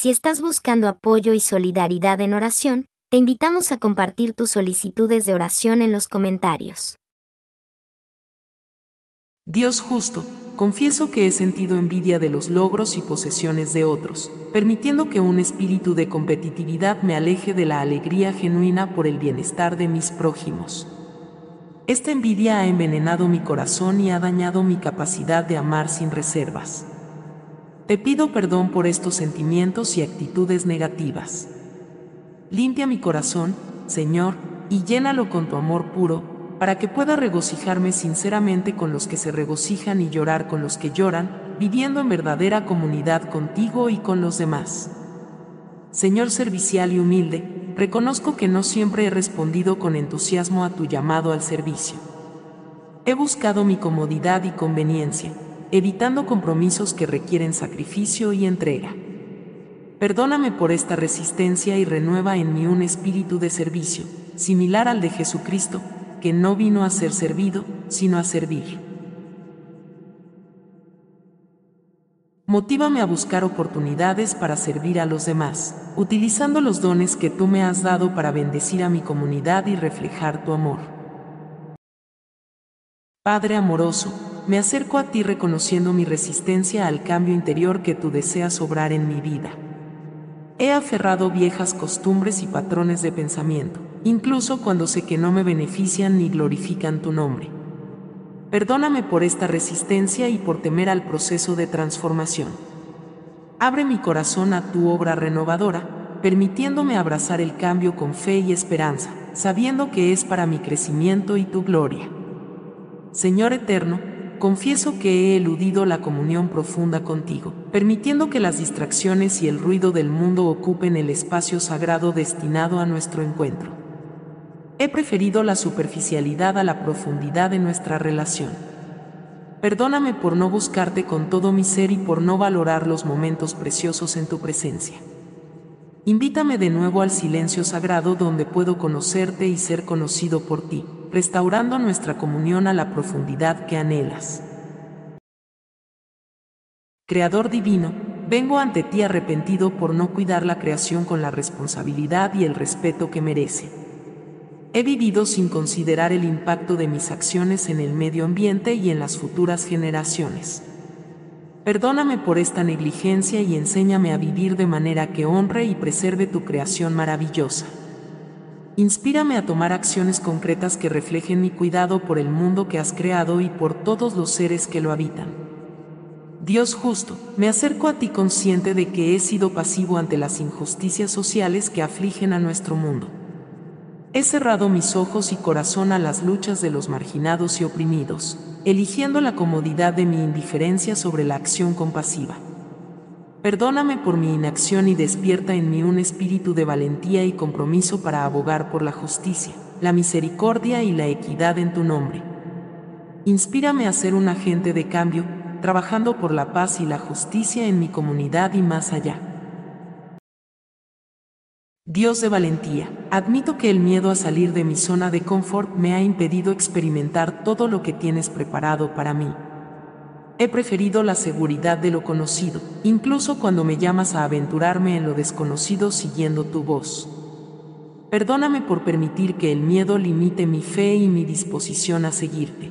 Si estás buscando apoyo y solidaridad en oración, te invitamos a compartir tus solicitudes de oración en los comentarios. Dios justo, confieso que he sentido envidia de los logros y posesiones de otros, permitiendo que un espíritu de competitividad me aleje de la alegría genuina por el bienestar de mis prójimos. Esta envidia ha envenenado mi corazón y ha dañado mi capacidad de amar sin reservas. Te pido perdón por estos sentimientos y actitudes negativas. Limpia mi corazón, Señor, y llénalo con tu amor puro, para que pueda regocijarme sinceramente con los que se regocijan y llorar con los que lloran, viviendo en verdadera comunidad contigo y con los demás. Señor servicial y humilde, reconozco que no siempre he respondido con entusiasmo a tu llamado al servicio. He buscado mi comodidad y conveniencia, evitando compromisos que requieren sacrificio y entrega. Perdóname por esta resistencia y renueva en mí un espíritu de servicio, similar al de Jesucristo, que no vino a ser servido, sino a servir. Motívame a buscar oportunidades para servir a los demás, utilizando los dones que tú me has dado para bendecir a mi comunidad y reflejar tu amor. Padre amoroso, me acerco a ti reconociendo mi resistencia al cambio interior que tú deseas obrar en mi vida. He aferrado viejas costumbres y patrones de pensamiento incluso cuando sé que no me benefician ni glorifican tu nombre. Perdóname por esta resistencia y por temer al proceso de transformación. Abre mi corazón a tu obra renovadora, permitiéndome abrazar el cambio con fe y esperanza, sabiendo que es para mi crecimiento y tu gloria. Señor eterno, confieso que he eludido la comunión profunda contigo, permitiendo que las distracciones y el ruido del mundo ocupen el espacio sagrado destinado a nuestro encuentro. He preferido la superficialidad a la profundidad de nuestra relación. Perdóname por no buscarte con todo mi ser y por no valorar los momentos preciosos en tu presencia. Invítame de nuevo al silencio sagrado donde puedo conocerte y ser conocido por ti, restaurando nuestra comunión a la profundidad que anhelas. Creador divino, vengo ante ti arrepentido por no cuidar la creación con la responsabilidad y el respeto que merece. He vivido sin considerar el impacto de mis acciones en el medio ambiente y en las futuras generaciones. Perdóname por esta negligencia y enséñame a vivir de manera que honre y preserve tu creación maravillosa. Inspírame a tomar acciones concretas que reflejen mi cuidado por el mundo que has creado y por todos los seres que lo habitan. Dios justo, me acerco a ti consciente de que he sido pasivo ante las injusticias sociales que afligen a nuestro mundo. He cerrado mis ojos y corazón a las luchas de los marginados y oprimidos, eligiendo la comodidad de mi indiferencia sobre la acción compasiva. Perdóname por mi inacción y despierta en mí un espíritu de valentía y compromiso para abogar por la justicia, la misericordia y la equidad en tu nombre. Inspírame a ser un agente de cambio, trabajando por la paz y la justicia en mi comunidad y más allá. Dios de valentía, admito que el miedo a salir de mi zona de confort me ha impedido experimentar todo lo que tienes preparado para mí. He preferido la seguridad de lo conocido, incluso cuando me llamas a aventurarme en lo desconocido siguiendo tu voz. Perdóname por permitir que el miedo limite mi fe y mi disposición a seguirte.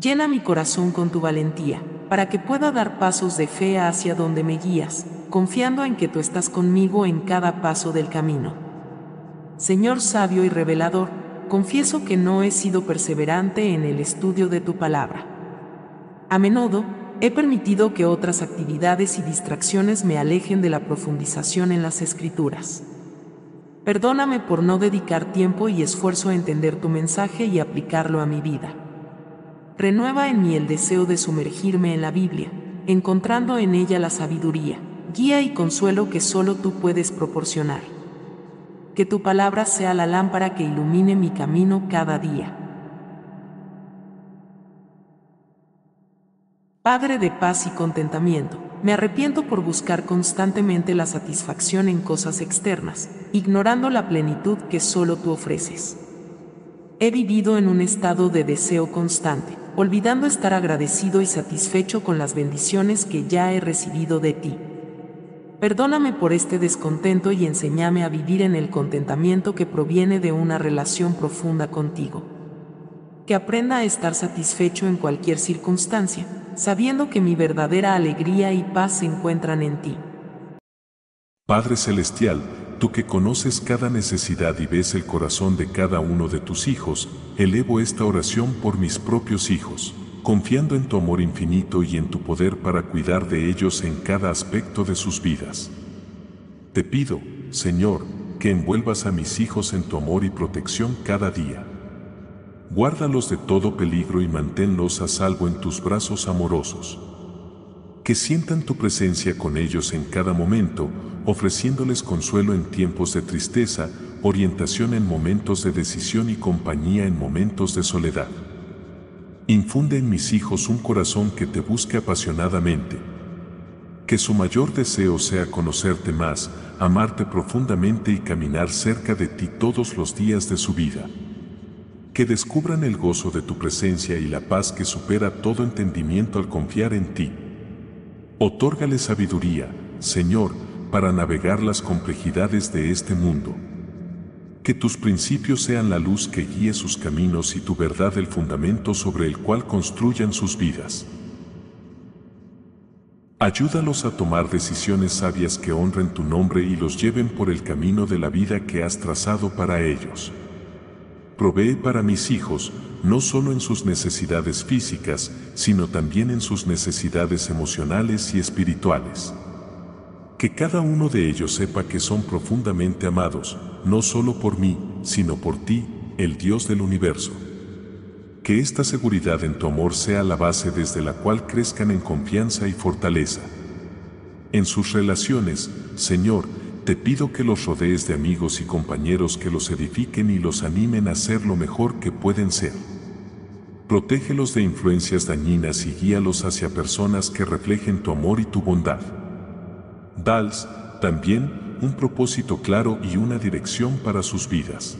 Llena mi corazón con tu valentía, para que pueda dar pasos de fe hacia donde me guías, confiando en que tú estás conmigo en cada paso del camino. Señor sabio y revelador, confieso que no he sido perseverante en el estudio de tu palabra. A menudo, he permitido que otras actividades y distracciones me alejen de la profundización en las escrituras. Perdóname por no dedicar tiempo y esfuerzo a entender tu mensaje y aplicarlo a mi vida. Renueva en mí el deseo de sumergirme en la Biblia, encontrando en ella la sabiduría, guía y consuelo que solo tú puedes proporcionar. Que tu palabra sea la lámpara que ilumine mi camino cada día. Padre de paz y contentamiento, me arrepiento por buscar constantemente la satisfacción en cosas externas, ignorando la plenitud que solo tú ofreces. He vivido en un estado de deseo constante, olvidando estar agradecido y satisfecho con las bendiciones que ya he recibido de ti. Perdóname por este descontento y enséñame a vivir en el contentamiento que proviene de una relación profunda contigo. Que aprenda a estar satisfecho en cualquier circunstancia, sabiendo que mi verdadera alegría y paz se encuentran en ti. Padre Celestial, tú que conoces cada necesidad y ves el corazón de cada uno de tus hijos, elevo esta oración por mis propios hijos, confiando en tu amor infinito y en tu poder para cuidar de ellos en cada aspecto de sus vidas. Te pido, Señor, que envuelvas a mis hijos en tu amor y protección cada día. Guárdalos de todo peligro y manténlos a salvo en tus brazos amorosos. Que sientan tu presencia con ellos en cada momento, ofreciéndoles consuelo en tiempos de tristeza, orientación en momentos de decisión y compañía en momentos de soledad. Infunde en mis hijos un corazón que te busque apasionadamente. Que su mayor deseo sea conocerte más, amarte profundamente y caminar cerca de ti todos los días de su vida. Que descubran el gozo de tu presencia y la paz que supera todo entendimiento al confiar en ti. Otórgale sabiduría, Señor, para navegar las complejidades de este mundo. Que tus principios sean la luz que guíe sus caminos y tu verdad el fundamento sobre el cual construyan sus vidas. Ayúdalos a tomar decisiones sabias que honren tu nombre y los lleven por el camino de la vida que has trazado para ellos. Provee para mis hijos, no solo en sus necesidades físicas, sino también en sus necesidades emocionales y espirituales. Que cada uno de ellos sepa que son profundamente amados, no solo por mí, sino por ti, el Dios del universo. Que esta seguridad en tu amor sea la base desde la cual crezcan en confianza y fortaleza. En sus relaciones, Señor, te pido que los rodees de amigos y compañeros que los edifiquen y los animen a ser lo mejor que pueden ser. Protégelos de influencias dañinas y guíalos hacia personas que reflejen tu amor y tu bondad. Dals, también, un propósito claro y una dirección para sus vidas.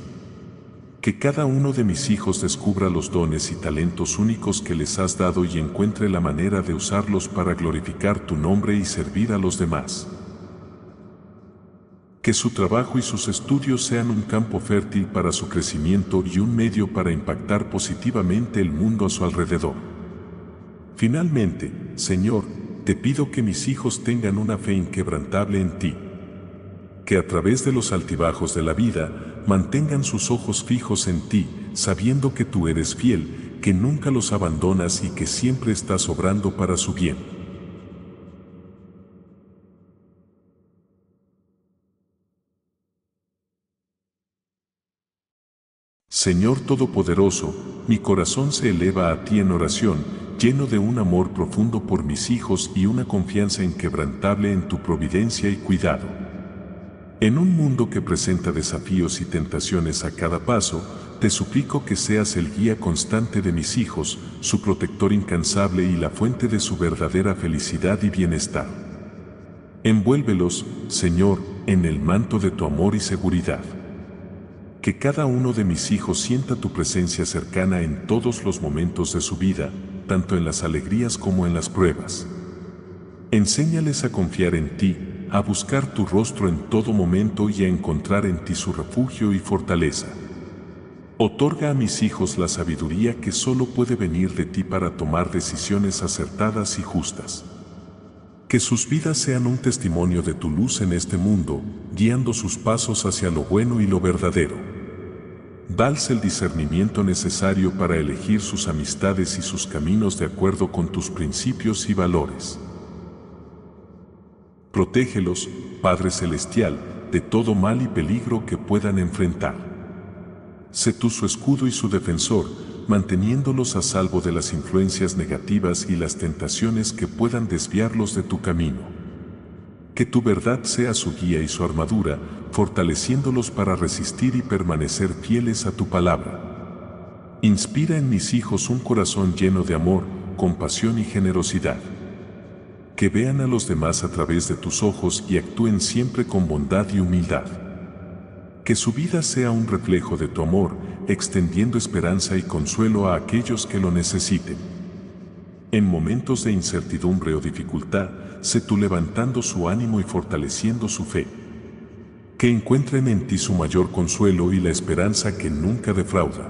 Que cada uno de mis hijos descubra los dones y talentos únicos que les has dado y encuentre la manera de usarlos para glorificar tu nombre y servir a los demás. Que su trabajo y sus estudios sean un campo fértil para su crecimiento y un medio para impactar positivamente el mundo a su alrededor. Finalmente, Señor, te pido que mis hijos tengan una fe inquebrantable en ti. Que a través de los altibajos de la vida mantengan sus ojos fijos en ti, sabiendo que tú eres fiel, que nunca los abandonas y que siempre estás obrando para su bien. Señor Todopoderoso, mi corazón se eleva a ti en oración, lleno de un amor profundo por mis hijos y una confianza inquebrantable en tu providencia y cuidado. En un mundo que presenta desafíos y tentaciones a cada paso, te suplico que seas el guía constante de mis hijos, su protector incansable y la fuente de su verdadera felicidad y bienestar. Envuélvelos, Señor, en el manto de tu amor y seguridad. Que cada uno de mis hijos sienta tu presencia cercana en todos los momentos de su vida, tanto en las alegrías como en las pruebas. Enséñales a confiar en ti, a buscar tu rostro en todo momento y a encontrar en ti su refugio y fortaleza. Otorga a mis hijos la sabiduría que solo puede venir de ti para tomar decisiones acertadas y justas. Que sus vidas sean un testimonio de tu luz en este mundo, guiando sus pasos hacia lo bueno y lo verdadero. Dals el discernimiento necesario para elegir sus amistades y sus caminos de acuerdo con tus principios y valores. Protégelos, Padre Celestial, de todo mal y peligro que puedan enfrentar. Sé tú su escudo y su defensor, manteniéndolos a salvo de las influencias negativas y las tentaciones que puedan desviarlos de tu camino. Que tu verdad sea su guía y su armadura, fortaleciéndolos para resistir y permanecer fieles a tu palabra. Inspira en mis hijos un corazón lleno de amor, compasión y generosidad. Que vean a los demás a través de tus ojos y actúen siempre con bondad y humildad. Que su vida sea un reflejo de tu amor, extendiendo esperanza y consuelo a aquellos que lo necesiten. En momentos de incertidumbre o dificultad, sé tú levantando su ánimo y fortaleciendo su fe. Que encuentren en ti su mayor consuelo y la esperanza que nunca defrauda.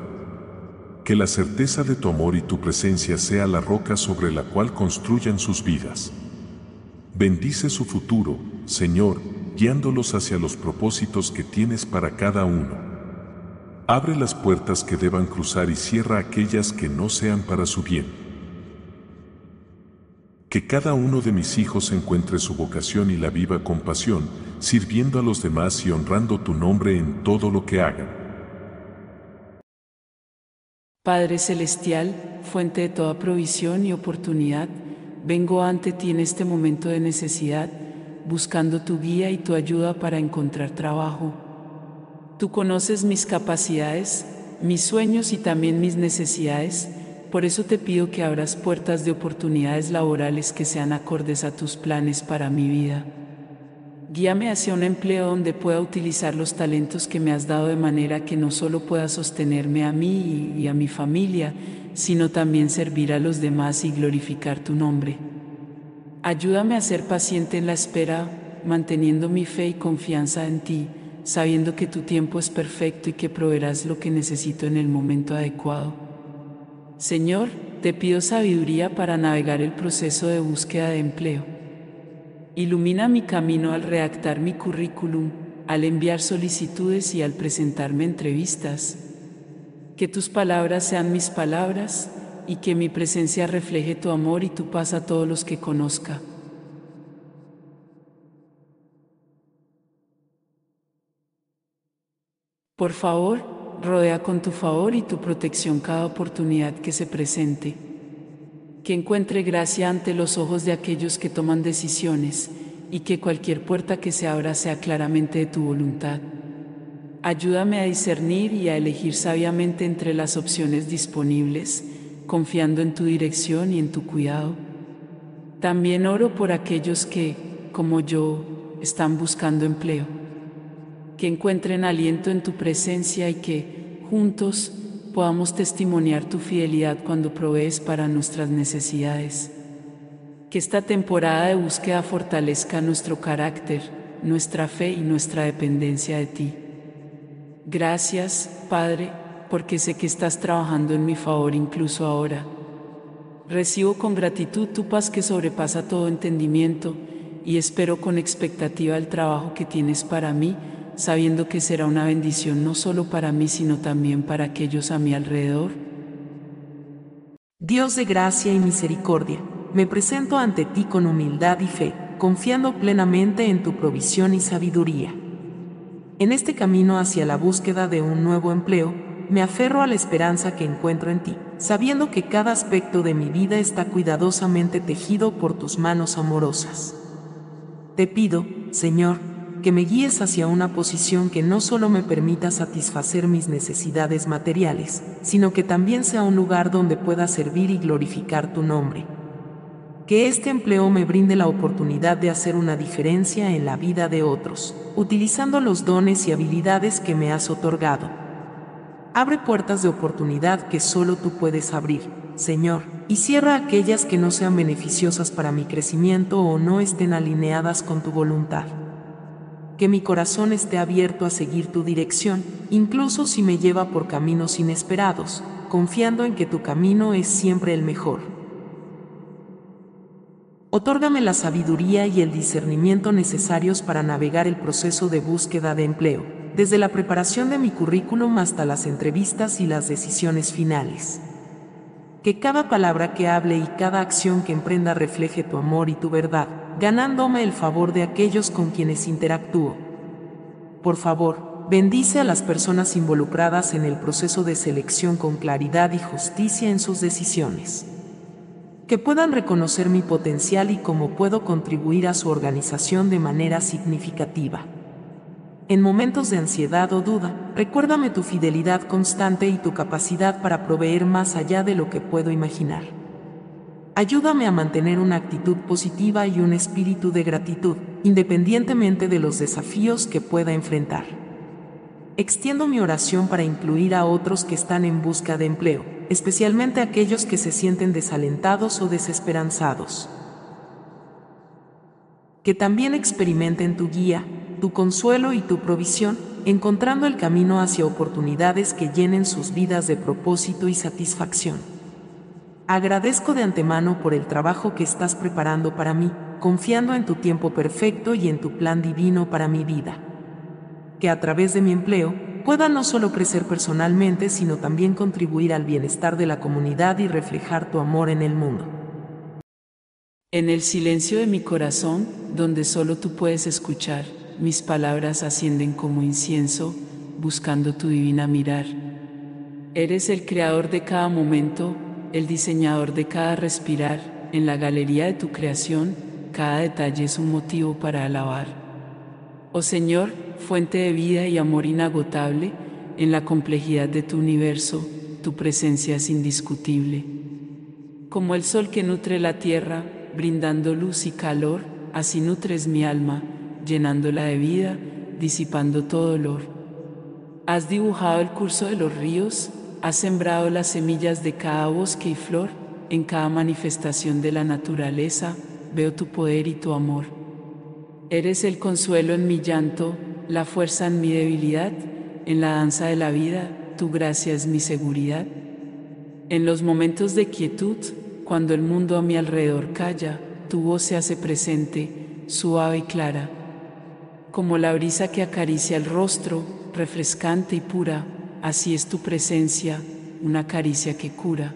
Que la certeza de tu amor y tu presencia sea la roca sobre la cual construyan sus vidas. Bendice su futuro, Señor, guiándolos hacia los propósitos que tienes para cada uno. Abre las puertas que deban cruzar y cierra aquellas que no sean para su bien. Que cada uno de mis hijos encuentre su vocación y la viva con pasión, sirviendo a los demás y honrando tu nombre en todo lo que hagan. Padre Celestial, fuente de toda provisión y oportunidad, vengo ante ti en este momento de necesidad buscando tu guía y tu ayuda para encontrar trabajo. Tú conoces mis capacidades, mis sueños y también mis necesidades, por eso te pido que abras puertas de oportunidades laborales que sean acordes a tus planes para mi vida. Guíame hacia un empleo donde pueda utilizar los talentos que me has dado de manera que no solo pueda sostenerme a mí y a mi familia, sino también servir a los demás y glorificar tu nombre. Ayúdame a ser paciente en la espera, manteniendo mi fe y confianza en ti, sabiendo que tu tiempo es perfecto y que proveerás lo que necesito en el momento adecuado. Señor, te pido sabiduría para navegar el proceso de búsqueda de empleo. Ilumina mi camino al redactar mi currículum, al enviar solicitudes y al presentarme entrevistas. Que tus palabras sean mis palabras y que mi presencia refleje tu amor y tu paz a todos los que conozca. Por favor, rodea con tu favor y tu protección cada oportunidad que se presente. Que encuentre gracia ante los ojos de aquellos que toman decisiones y que cualquier puerta que se abra sea claramente de tu voluntad. Ayúdame a discernir y a elegir sabiamente entre las opciones disponibles confiando en tu dirección y en tu cuidado. También oro por aquellos que, como yo, están buscando empleo. Que encuentren aliento en tu presencia y que, juntos, podamos testimoniar tu fidelidad cuando provees para nuestras necesidades. Que esta temporada de búsqueda fortalezca nuestro carácter, nuestra fe y nuestra dependencia de ti. Gracias, Padre, porque sé que estás trabajando en mi favor incluso ahora. Recibo con gratitud tu paz que sobrepasa todo entendimiento y espero con expectativa el trabajo que tienes para mí, sabiendo que será una bendición no solo para mí, sino también para aquellos a mi alrededor. Dios de gracia y misericordia, me presento ante ti con humildad y fe, confiando plenamente en tu provisión y sabiduría. En este camino hacia la búsqueda de un nuevo empleo, me aferro a la esperanza que encuentro en ti, sabiendo que cada aspecto de mi vida está cuidadosamente tejido por tus manos amorosas. Te pido, Señor, que me guíes hacia una posición que no solo me permita satisfacer mis necesidades materiales, sino que también sea un lugar donde pueda servir y glorificar tu nombre. Que este empleo me brinde la oportunidad de hacer una diferencia en la vida de otros, utilizando los dones y habilidades que me has otorgado Abre puertas de oportunidad que solo tú puedes abrir, Señor, y cierra aquellas que no sean beneficiosas para mi crecimiento o no estén alineadas con tu voluntad. Que mi corazón esté abierto a seguir tu dirección, incluso si me lleva por caminos inesperados, confiando en que tu camino es siempre el mejor. Otórgame la sabiduría y el discernimiento necesarios para navegar el proceso de búsqueda de empleo desde la preparación de mi currículum hasta las entrevistas y las decisiones finales. Que cada palabra que hable y cada acción que emprenda refleje tu amor y tu verdad, ganándome el favor de aquellos con quienes interactúo. Por favor, bendice a las personas involucradas en el proceso de selección con claridad y justicia en sus decisiones. Que puedan reconocer mi potencial y cómo puedo contribuir a su organización de manera significativa. En momentos de ansiedad o duda, recuérdame tu fidelidad constante y tu capacidad para proveer más allá de lo que puedo imaginar. Ayúdame a mantener una actitud positiva y un espíritu de gratitud, independientemente de los desafíos que pueda enfrentar. Extiendo mi oración para incluir a otros que están en busca de empleo, especialmente aquellos que se sienten desalentados o desesperanzados. Que también experimenten tu guía, tu consuelo y tu provisión, encontrando el camino hacia oportunidades que llenen sus vidas de propósito y satisfacción. Agradezco de antemano por el trabajo que estás preparando para mí, confiando en tu tiempo perfecto y en tu plan divino para mi vida que a través de mi empleo pueda no solo crecer personalmente, sino también contribuir al bienestar de la comunidad y reflejar tu amor en el mundo. En el silencio de mi corazón, donde solo tú puedes escuchar, mis palabras ascienden como incienso, buscando tu divina mirar. Eres el creador de cada momento, el diseñador de cada respirar, en la galería de tu creación, cada detalle es un motivo para alabar. Oh Señor, fuente de vida y amor inagotable, en la complejidad de tu universo, tu presencia es indiscutible. Como el sol que nutre la tierra, brindando luz y calor, así nutres mi alma, llenándola de vida, disipando todo dolor. Has dibujado el curso de los ríos, has sembrado las semillas de cada bosque y flor, en cada manifestación de la naturaleza, veo tu poder y tu amor. Eres el consuelo en mi llanto, la fuerza en mi debilidad, en la danza de la vida, tu gracia es mi seguridad. En los momentos de quietud, cuando el mundo a mi alrededor calla, tu voz se hace presente, suave y clara. Como la brisa que acaricia el rostro, refrescante y pura, así es tu presencia, una caricia que cura.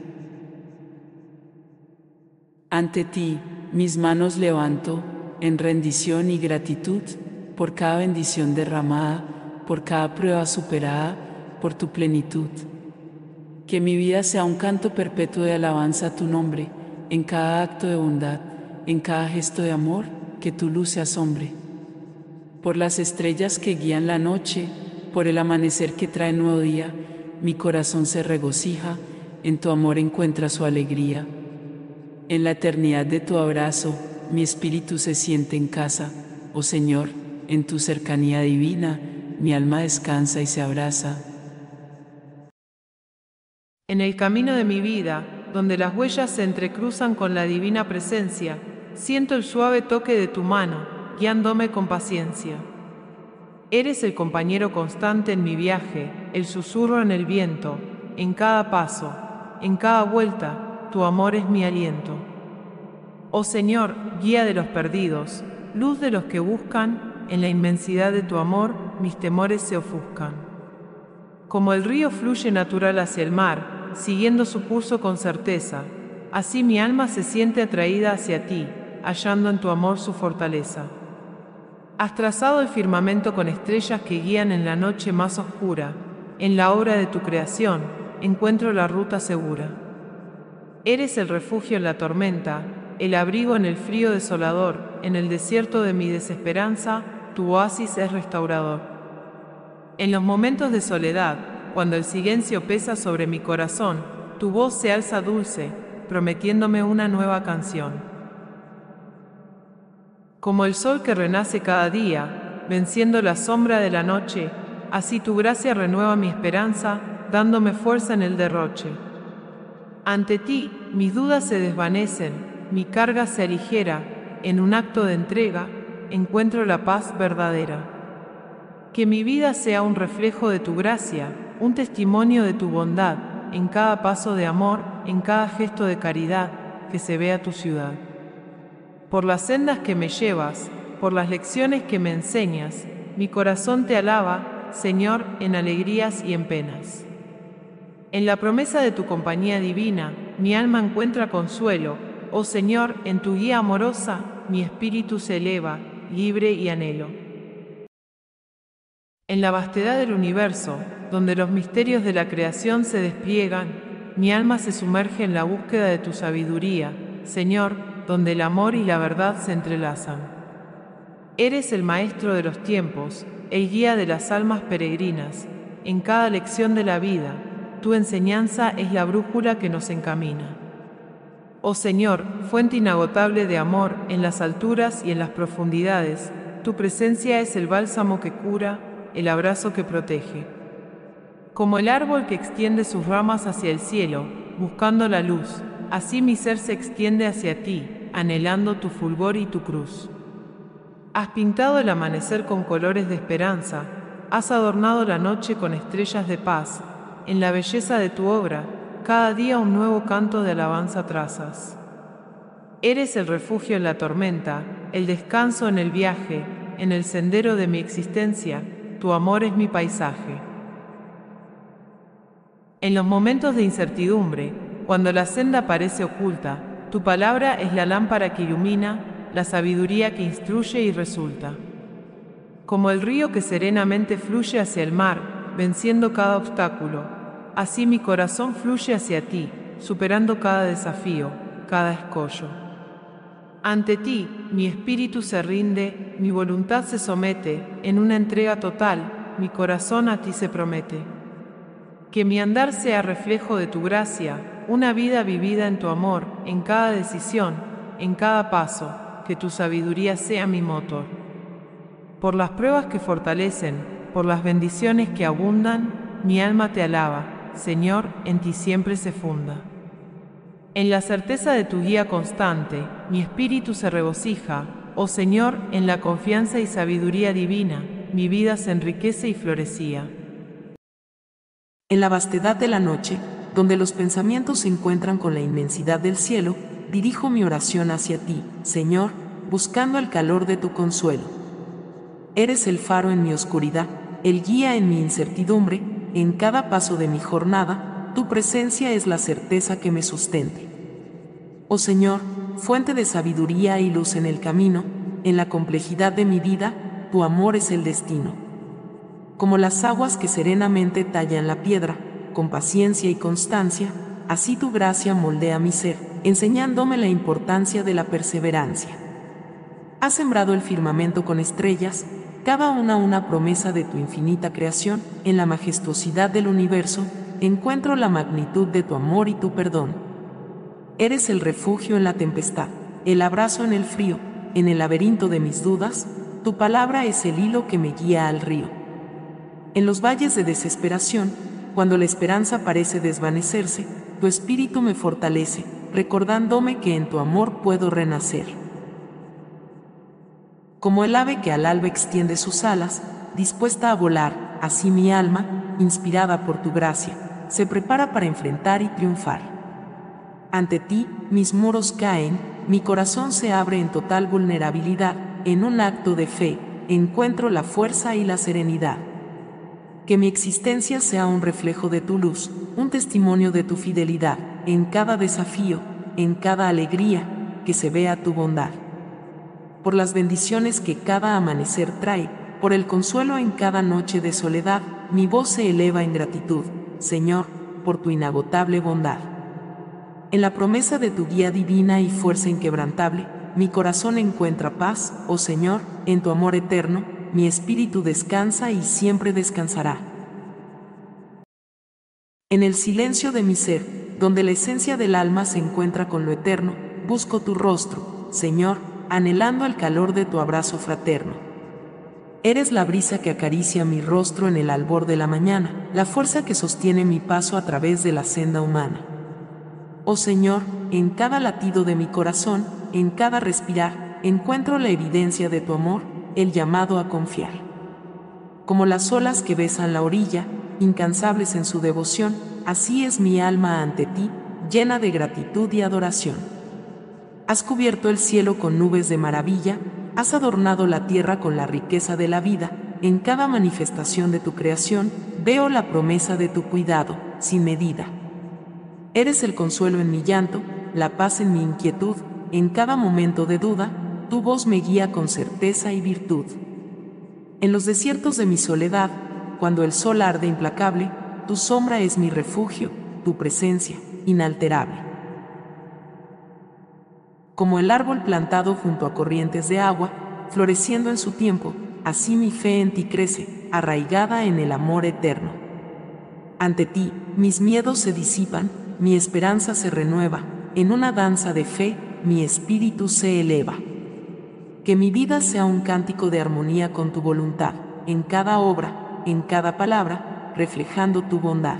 Ante ti, mis manos levanto, en rendición y gratitud, por cada bendición derramada, por cada prueba superada, por tu plenitud. Que mi vida sea un canto perpetuo de alabanza a tu nombre, en cada acto de bondad, en cada gesto de amor, que tu luz se asombre. Por las estrellas que guían la noche, por el amanecer que trae nuevo día, mi corazón se regocija, en tu amor encuentra su alegría. En la eternidad de tu abrazo, mi espíritu se siente en casa, oh Señor, en tu cercanía divina, mi alma descansa y se abraza. En el camino de mi vida, donde las huellas se entrecruzan con la divina presencia, siento el suave toque de tu mano, guiándome con paciencia. Eres el compañero constante en mi viaje, el susurro en el viento, en cada paso, en cada vuelta, tu amor es mi aliento. Oh Señor, guía de los perdidos, luz de los que buscan en la inmensidad de tu amor mis temores se ofuscan. Como el río fluye natural hacia el mar, siguiendo su curso con certeza, así mi alma se siente atraída hacia ti, hallando en tu amor su fortaleza. Has trazado el firmamento con estrellas que guían en la noche más oscura, en la obra de tu creación encuentro la ruta segura. Eres el refugio en la tormenta, el abrigo en el frío desolador, en el desierto de mi desesperanza, tu oasis es restaurador. En los momentos de soledad, cuando el silencio pesa sobre mi corazón, tu voz se alza dulce, prometiéndome una nueva canción. Como el sol que renace cada día, venciendo la sombra de la noche, así tu gracia renueva mi esperanza, dándome fuerza en el derroche. Ante ti mis dudas se desvanecen, mi carga se aligera, en un acto de entrega encuentro la paz verdadera. Que mi vida sea un reflejo de tu gracia, un testimonio de tu bondad, en cada paso de amor, en cada gesto de caridad que se vea tu ciudad. Por las sendas que me llevas, por las lecciones que me enseñas, mi corazón te alaba, Señor, en alegrías y en penas. En la promesa de tu compañía divina, mi alma encuentra consuelo, Oh Señor, en tu guía amorosa, mi espíritu se eleva, libre y anhelo. En la vastedad del universo, donde los misterios de la creación se despliegan, mi alma se sumerge en la búsqueda de tu sabiduría, Señor, donde el amor y la verdad se entrelazan. Eres el maestro de los tiempos, el guía de las almas peregrinas. En cada lección de la vida, tu enseñanza es la brújula que nos encamina. Oh Señor, fuente inagotable de amor en las alturas y en las profundidades, tu presencia es el bálsamo que cura, el abrazo que protege. Como el árbol que extiende sus ramas hacia el cielo, buscando la luz, así mi ser se extiende hacia ti, anhelando tu fulgor y tu cruz. Has pintado el amanecer con colores de esperanza, has adornado la noche con estrellas de paz, en la belleza de tu obra, cada día un nuevo canto de alabanza trazas. Eres el refugio en la tormenta, el descanso en el viaje, en el sendero de mi existencia, tu amor es mi paisaje. En los momentos de incertidumbre, cuando la senda parece oculta, tu palabra es la lámpara que ilumina, la sabiduría que instruye y resulta. Como el río que serenamente fluye hacia el mar, venciendo cada obstáculo, así mi corazón fluye hacia ti, superando cada desafío, cada escollo. Ante ti, mi espíritu se rinde, mi voluntad se somete, en una entrega total, mi corazón a ti se promete. Que mi andar sea reflejo de tu gracia, una vida vivida en tu amor, en cada decisión, en cada paso, que tu sabiduría sea mi motor. Por las pruebas que fortalecen, por las bendiciones que abundan, mi alma te alaba, Señor, en ti siempre se funda. En la certeza de tu guía constante, mi espíritu se regocija, oh Señor, en la confianza y sabiduría divina, mi vida se enriquece y florecía. En la vastedad de la noche, donde los pensamientos se encuentran con la inmensidad del cielo, dirijo mi oración hacia ti, Señor, buscando el calor de tu consuelo. Eres el faro en mi oscuridad, el guía en mi incertidumbre, en cada paso de mi jornada, tu presencia es la certeza que me sustente. Oh Señor, fuente de sabiduría y luz en el camino, en la complejidad de mi vida, tu amor es el destino. Como las aguas que serenamente tallan la piedra, con paciencia y constancia, así tu gracia moldea mi ser, enseñándome la importancia de la perseverancia. Has sembrado el firmamento con estrellas, cada una una promesa de tu infinita creación, en la majestuosidad del universo, encuentro la magnitud de tu amor y tu perdón. Eres el refugio en la tempestad, el abrazo en el frío, en el laberinto de mis dudas, tu palabra es el hilo que me guía al río. En los valles de desesperación, cuando la esperanza parece desvanecerse, tu espíritu me fortalece, recordándome que en tu amor puedo renacer. Como el ave que al alba extiende sus alas, dispuesta a volar, así mi alma, inspirada por tu gracia, se prepara para enfrentar y triunfar. Ante ti, mis muros caen, mi corazón se abre en total vulnerabilidad, en un acto de fe, encuentro la fuerza y la serenidad que mi existencia sea un reflejo de tu luz, un testimonio de tu fidelidad, en cada desafío, en cada alegría, que se vea tu bondad. Por las bendiciones que cada amanecer trae, por el consuelo en cada noche de soledad, mi voz se eleva en gratitud, Señor, por tu inagotable bondad. En la promesa de tu guía divina y fuerza inquebrantable, mi corazón encuentra paz, oh Señor, en tu amor eterno, mi espíritu descansa y siempre descansará. En el silencio de mi ser, donde la esencia del alma se encuentra con lo eterno, busco tu rostro, Señor, anhelando el calor de tu abrazo fraterno. Eres la brisa que acaricia mi rostro en el albor de la mañana, la fuerza que sostiene mi paso a través de la senda humana. Oh Señor, en cada latido de mi corazón, en cada respirar, encuentro la evidencia de tu amor, el llamado a confiar. Como las olas que besan la orilla, incansables en su devoción, así es mi alma ante ti, llena de gratitud y adoración. Has cubierto el cielo con nubes de maravilla, has adornado la tierra con la riqueza de la vida, en cada manifestación de tu creación veo la promesa de tu cuidado, sin medida. Eres el consuelo en mi llanto, la paz en mi inquietud, en cada momento de duda, tu voz me guía con certeza y virtud. En los desiertos de mi soledad, cuando el sol arde implacable, tu sombra es mi refugio, tu presencia, inalterable. Como el árbol plantado junto a corrientes de agua, floreciendo en su tiempo, así mi fe en ti crece, arraigada en el amor eterno. Ante ti, mis miedos se disipan, mi esperanza se renueva, en una danza de fe, mi espíritu se eleva. Que mi vida sea un cántico de armonía con tu voluntad, en cada obra, en cada palabra, reflejando tu bondad.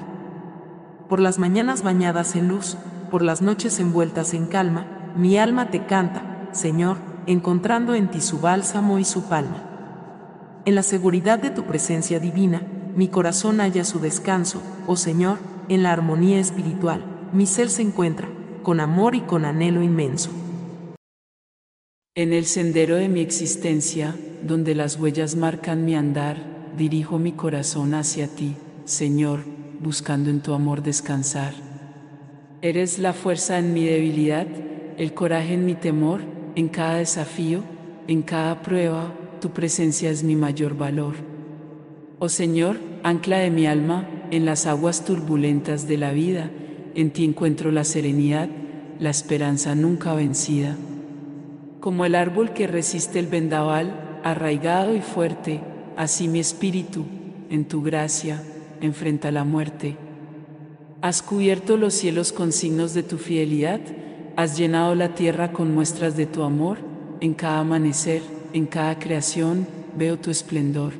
Por las mañanas bañadas en luz, por las noches envueltas en calma, mi alma te canta, Señor, encontrando en ti su bálsamo y su palma. En la seguridad de tu presencia divina, mi corazón halla su descanso, oh Señor, en la armonía espiritual, mi ser se encuentra, con amor y con anhelo inmenso. En el sendero de mi existencia, donde las huellas marcan mi andar, dirijo mi corazón hacia ti, Señor, buscando en tu amor descansar. Eres la fuerza en mi debilidad, el coraje en mi temor, en cada desafío, en cada prueba, tu presencia es mi mayor valor. Oh Señor, ancla de mi alma, en las aguas turbulentas de la vida, en ti encuentro la serenidad, la esperanza nunca vencida. Como el árbol que resiste el vendaval, arraigado y fuerte, así mi espíritu, en tu gracia, enfrenta la muerte. Has cubierto los cielos con signos de tu fidelidad, has llenado la tierra con muestras de tu amor, en cada amanecer, en cada creación, veo tu esplendor.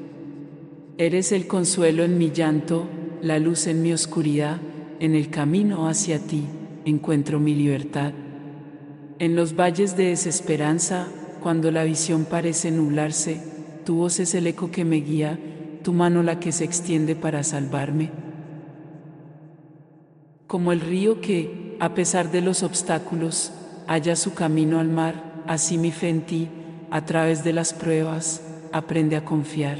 Eres el consuelo en mi llanto, la luz en mi oscuridad, en el camino hacia ti, encuentro mi libertad. En los valles de desesperanza, cuando la visión parece nublarse, tu voz es el eco que me guía, tu mano la que se extiende para salvarme. Como el río que, a pesar de los obstáculos, halla su camino al mar, así mi fe en ti, a través de las pruebas, aprende a confiar.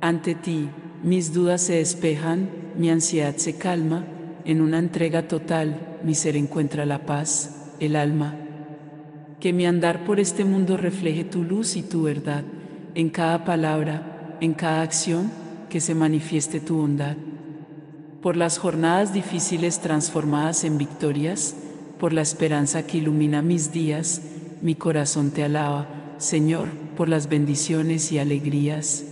Ante ti, mis dudas se despejan, mi ansiedad se calma, en una entrega total, mi ser encuentra la paz el alma. Que mi andar por este mundo refleje tu luz y tu verdad, en cada palabra, en cada acción, que se manifieste tu bondad. Por las jornadas difíciles transformadas en victorias, por la esperanza que ilumina mis días, mi corazón te alaba, Señor, por las bendiciones y alegrías.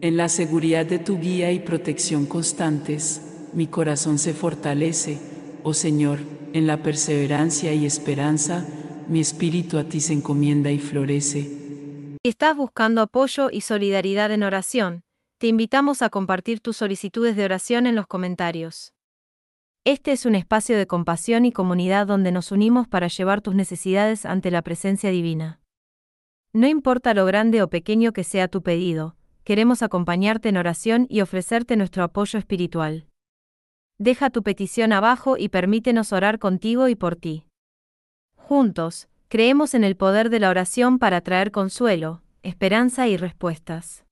En la seguridad de tu guía y protección constantes, mi corazón se fortalece, oh Señor, en la perseverancia y esperanza, mi espíritu a ti se encomienda y florece. Estás buscando apoyo y solidaridad en oración, te invitamos a compartir tus solicitudes de oración en los comentarios. Este es un espacio de compasión y comunidad donde nos unimos para llevar tus necesidades ante la presencia divina. No importa lo grande o pequeño que sea tu pedido, queremos acompañarte en oración y ofrecerte nuestro apoyo espiritual. Deja tu petición abajo y permítenos orar contigo y por ti. Juntos, creemos en el poder de la oración para traer consuelo, esperanza y respuestas.